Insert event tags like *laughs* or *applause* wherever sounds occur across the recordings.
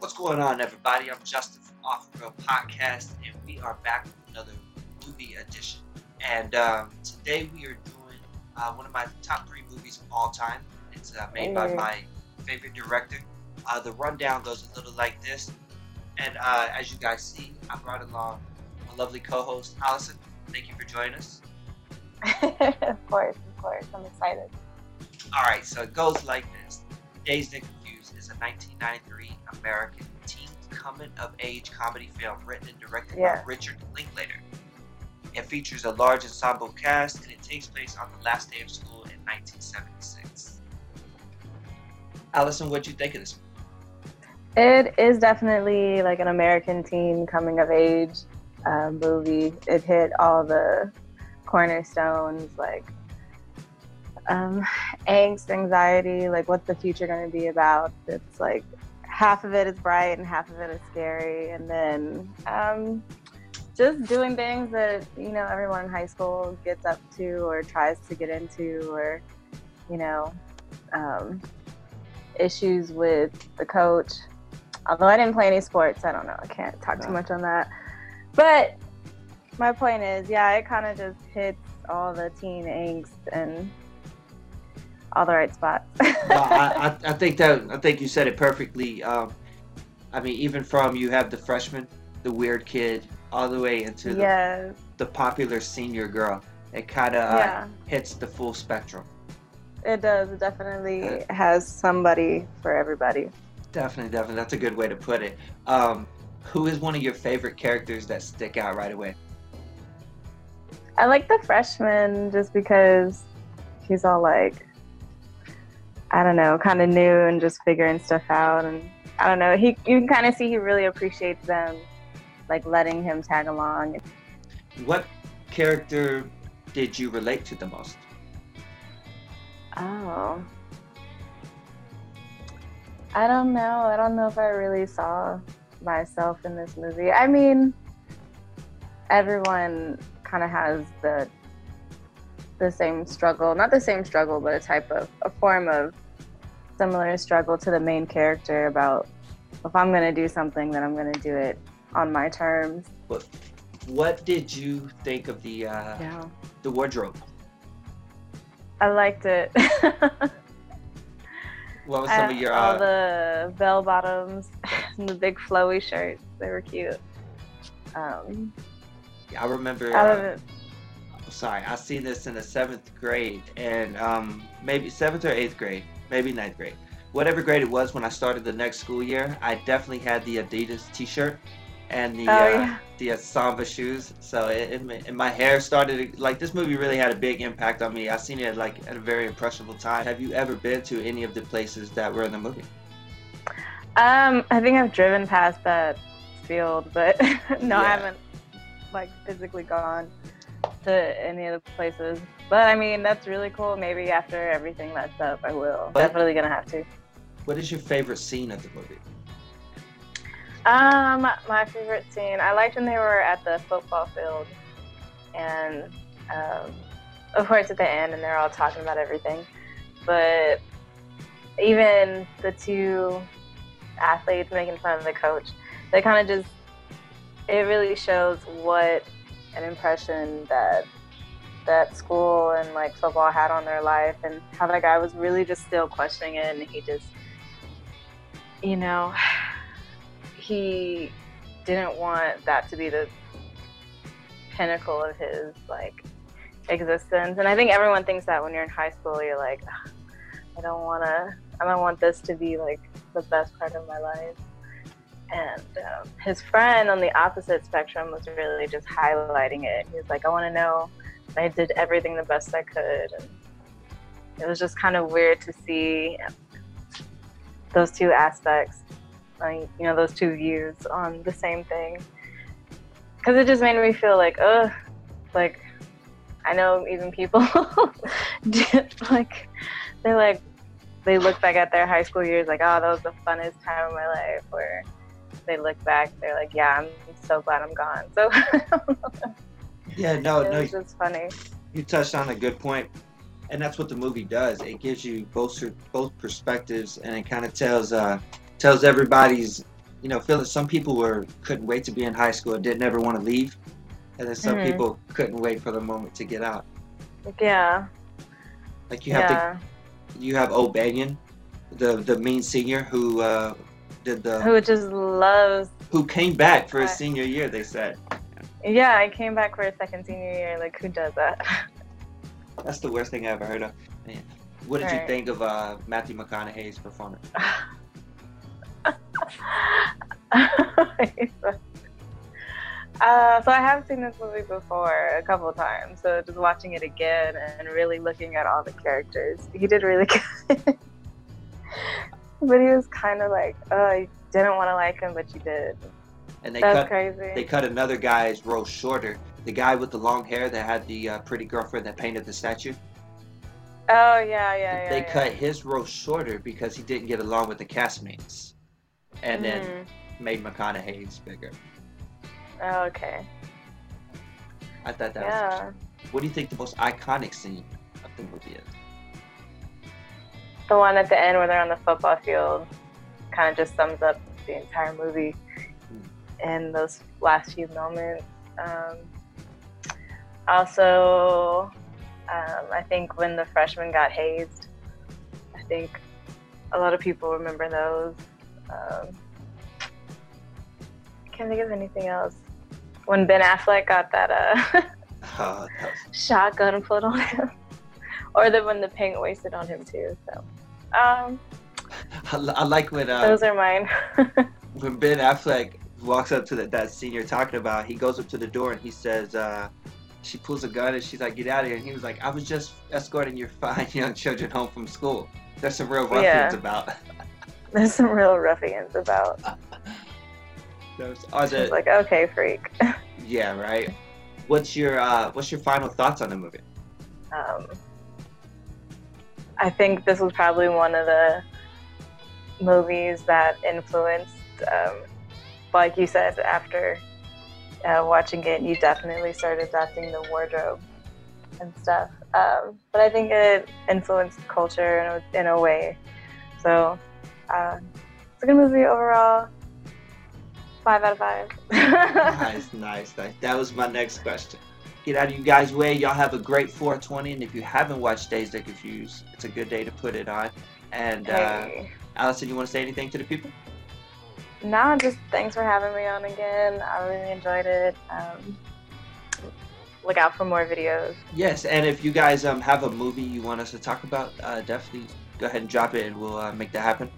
What's going on, everybody? I'm Justin from Off Real Podcast, and we are back with another movie edition. And um, today we are doing uh, one of my top three movies of all time. It's uh, made by my favorite director. Uh, the rundown goes a little like this. And uh, as you guys see, I brought along my lovely co-host Allison. Thank you for joining us. *laughs* of course, of course. I'm excited. All right, so it goes like this. Dazed and Confused a 1993 American teen coming of age comedy film written and directed Yeah. by Richard Linklater. It features a large ensemble cast and it takes place on the last day of school in 1976. Allison, what'd you think of this? It is definitely like an American teen coming of age uh, movie. It hit all the cornerstones, like um, angst, anxiety, like what's the future going to be about. It's like half of it is bright and half of it is scary, and then um, just doing things that you know everyone in high school gets up to or tries to get into, or you know. Um, issues with the coach although I didn't play any sports, I don't know. I can't talk too much on that. But my point is, yeah, it kind of just hits all the teen angst and all the right spots. *laughs* No, I, I, I think that I think you said it perfectly. Um, I mean, even from you have the freshman, the weird kid, all the way into the, yes, the popular senior girl. It kind of uh, hits the full spectrum. it does. It definitely has somebody for everybody. Definitely, definitely. That's a good way to put it. Um, who is one of your favorite characters that stick out right away? I like the freshman just because he's all like, I don't know, kind of new and just figuring stuff out. And I don't know, he you can kind of see he really appreciates them, like letting him tag along. What character did you relate to the most? Oh. I don't know. I don't know if I really saw myself in this movie. I mean, everyone kind of has the the same struggle, not the same struggle, but a type of a form of similar struggle to the main character about if I'm going to do something, then I'm going to do it on my terms. What What did you think of the uh, Yeah. the wardrobe? I liked it. *laughs* What was some Uh, of your all uh, the bell bottoms *laughs* and the big flowy shirts. They were cute. Um, I remember. out sorry, I seen this in the seventh grade, and um, maybe seventh or eighth grade, maybe ninth grade, whatever grade it was when I started the next school year. I definitely had the Adidas T-shirt and the Oh, uh, yeah. the uh, Samba shoes. So it, it, and my hair started like this movie really had a big impact on me. I seen it like at a very impressionable time. Have you ever been to any of the places that were in the movie? um, I think I've driven past that field, but *laughs* no, I haven't like physically gone to any of the places. But I mean, that's really cool. Maybe after everything lets up, I will. Definitely gonna have to. What is your favorite scene of the movie? Um, my favorite scene. I liked when they were at the football field, and um, of course at the end, and they're all talking about everything. But even the two athletes making fun of the coach, they kind of just. It really shows what an impression that that school and like football had on their life, and how that guy was really just still questioning it, and he just, you know *sighs* he didn't want that to be the pinnacle of his like existence. And I think everyone thinks that when you're in high school, you're like, I don't want to, I don't want this to be like the best part of my life. And um, his friend on the opposite spectrum was really just highlighting it. He was like, I want to know I did everything the best I could. And it was just kind of weird to see those two aspects, like, you know, those two views on the same thing. Because it just made me feel like, ugh, like, I know even people *laughs* like, they're like, they look back at their high school years like, oh, that was the funnest time of my life. Or they look back, they're like, yeah, I'm so glad I'm gone. So, *laughs* yeah, no, it no, was just funny. you touched on a good point, and that's what the movie does. It gives you both both perspectives, and it kind of tells uh, tells everybody's you know feeling. Some people were couldn't wait to be in high school and didn't ever want to leave, and then some Mhm. people couldn't wait for the moment to get out. Yeah. Like you have yeah. the you have O'Banion, the the mean senior who uh, did the Who just loves who came back for his Right. senior year. They said Yeah, I came back for a second senior year. Like, who does that? *laughs* that's the worst thing I ever heard of. Man. What did you think of uh, Matthew McConaughey's performance? *laughs* uh, so I have seen this movie before a couple of times. So just watching it again and really looking at all the characters, he did really *laughs* good. But he was kind of like, oh, you didn't want to like him, but you did. And they That's cut crazy. they cut another guy's role shorter. The guy with the long hair that had the uh, pretty girlfriend that painted the statue. oh yeah, yeah, yeah. they yeah. cut his role shorter because he didn't get along with the castmates, and then Mhm. made McConaughey's bigger. Oh, okay. I thought that. Was Yeah. what do you think the most iconic scene of the movie is? The one at the end where they're on the football field kind of just sums up the entire movie in those last few moments. Um, also, um, I think when the freshman got hazed, I think a lot of people remember those. Um, can't think of anything else. When Ben Affleck got that uh, *laughs* that was- *laughs* shotgun put on him, or the when the paint wasted on him too. So, um, I, I like when uh, those are mine. *laughs* when Ben Affleck walks up to the, that scene you're talking about, he goes up to the door and he says, uh, she pulls a gun and she's like, get out of here. And he was like, I was just escorting your fine *laughs* young children home from school. There's some real ruffians Yeah. about. *laughs* There's some real ruffians about. Those are the, like, okay, freak. yeah, right. What's your uh, what's your final thoughts on the movie? Um, I think this was probably one of the movies that influenced, um, like you said, after uh, watching it, you definitely started adapting the wardrobe and stuff. Um, but I think it influenced culture in a, in a way. So uh, it's a good movie overall. Five out of five. nice, *laughs* nice, nice. That was my next question. Get out of you guys' way. Y'all have a great 420. And if you haven't watched Dazed and Confused, it's a good day to put it on. And uh, Hey. Allison, you want to say anything to the people? No, just thanks for having me on again. I really enjoyed it. Um, look out for more videos. Yes, and if you guys um have a movie you want us to talk about, uh, definitely go ahead and drop it, and we'll uh, make that happen.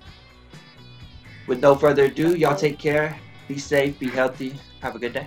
With no further ado, y'all take care. Be safe. Be healthy. Have a good day.